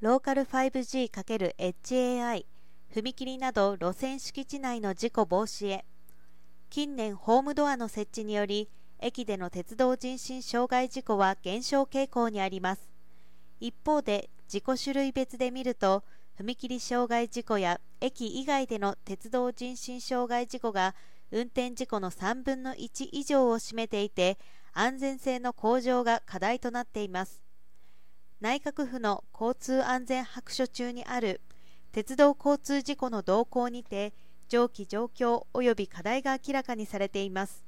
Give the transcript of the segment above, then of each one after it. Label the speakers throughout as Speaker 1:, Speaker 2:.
Speaker 1: ローカル 5G×HAI 踏切など路線敷地内の事故防止へ。近年ホームドアの設置により駅での鉄道人身障害事故は減少傾向にあります。一方で事故種類別で見ると踏切障害事故や駅以外での鉄道人身障害事故が運転事故の3分の1以上を占めていて安全性の向上が課題となっています。内閣府の交通安全白書中にある鉄道交通事故の動向にて上記状況及び課題が明らかにされています。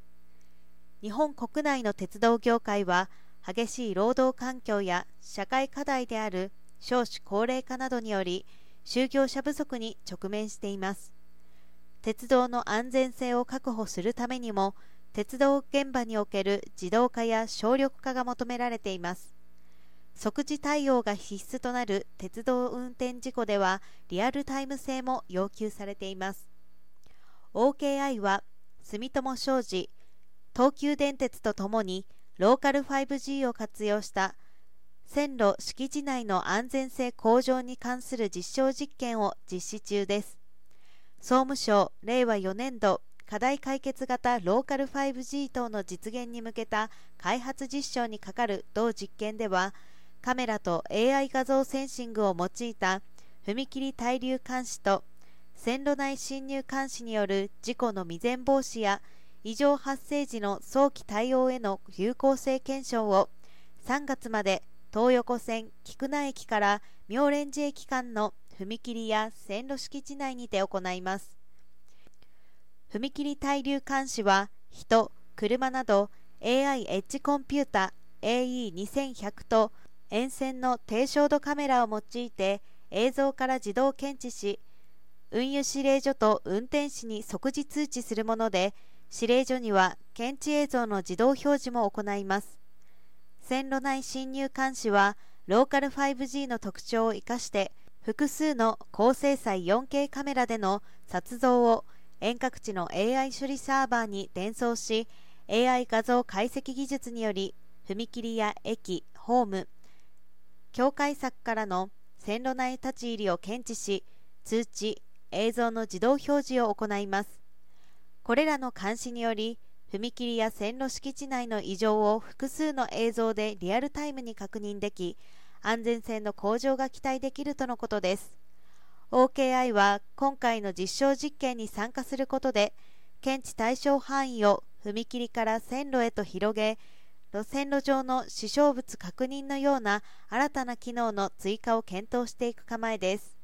Speaker 1: 日本国内の鉄道業界は激しい労働環境や社会課題である少子高齢化などにより就業者不足に直面しています。鉄道の安全性を確保するためにも鉄道現場における自動化や省力化が求められています。即時対応が必須となる鉄道運転事故ではリアルタイム性も要求されています。OKI は住友商事東急電鉄とともにローカル 5G を活用した線路敷地内の安全性向上に関する実証実験を実施中です。総務省令和4年度課題解決型ローカル 5G 等の実現に向けた開発実証にかかる同実験ではカメラと AI 画像センシングを用いた踏切滞留監視と線路内侵入監視による事故の未然防止や異常発生時の早期対応への有効性検証を3月まで東横線菊名駅から妙蓮寺駅間の踏切や線路敷地内にて行います。踏切滞留監視は人、車など AI エッジコンピュータ AE2100 と沿線の低照度カメラを用いて映像から自動検知し運輸指令所と運転士に即時通知するもので指令所には検知映像の自動表示も行います。線路内侵入監視はローカル 5G の特徴を生かして複数の高精細 4K カメラでの撮像を遠隔地の AI 処理サーバーに伝送し AI 画像解析技術により踏切や駅、ホーム境界柵からの線路内立ち入りを検知し通知、映像の自動表示を行います。これらの監視により踏切や線路敷地内の異常を複数の映像でリアルタイムに確認でき安全性の向上が期待できるとのことです。OKI は今回の実証実験に参加することで検知対象範囲を踏切から線路へと広げ路線路上の支障物確認のような新たな機能の追加を検討していく構えです。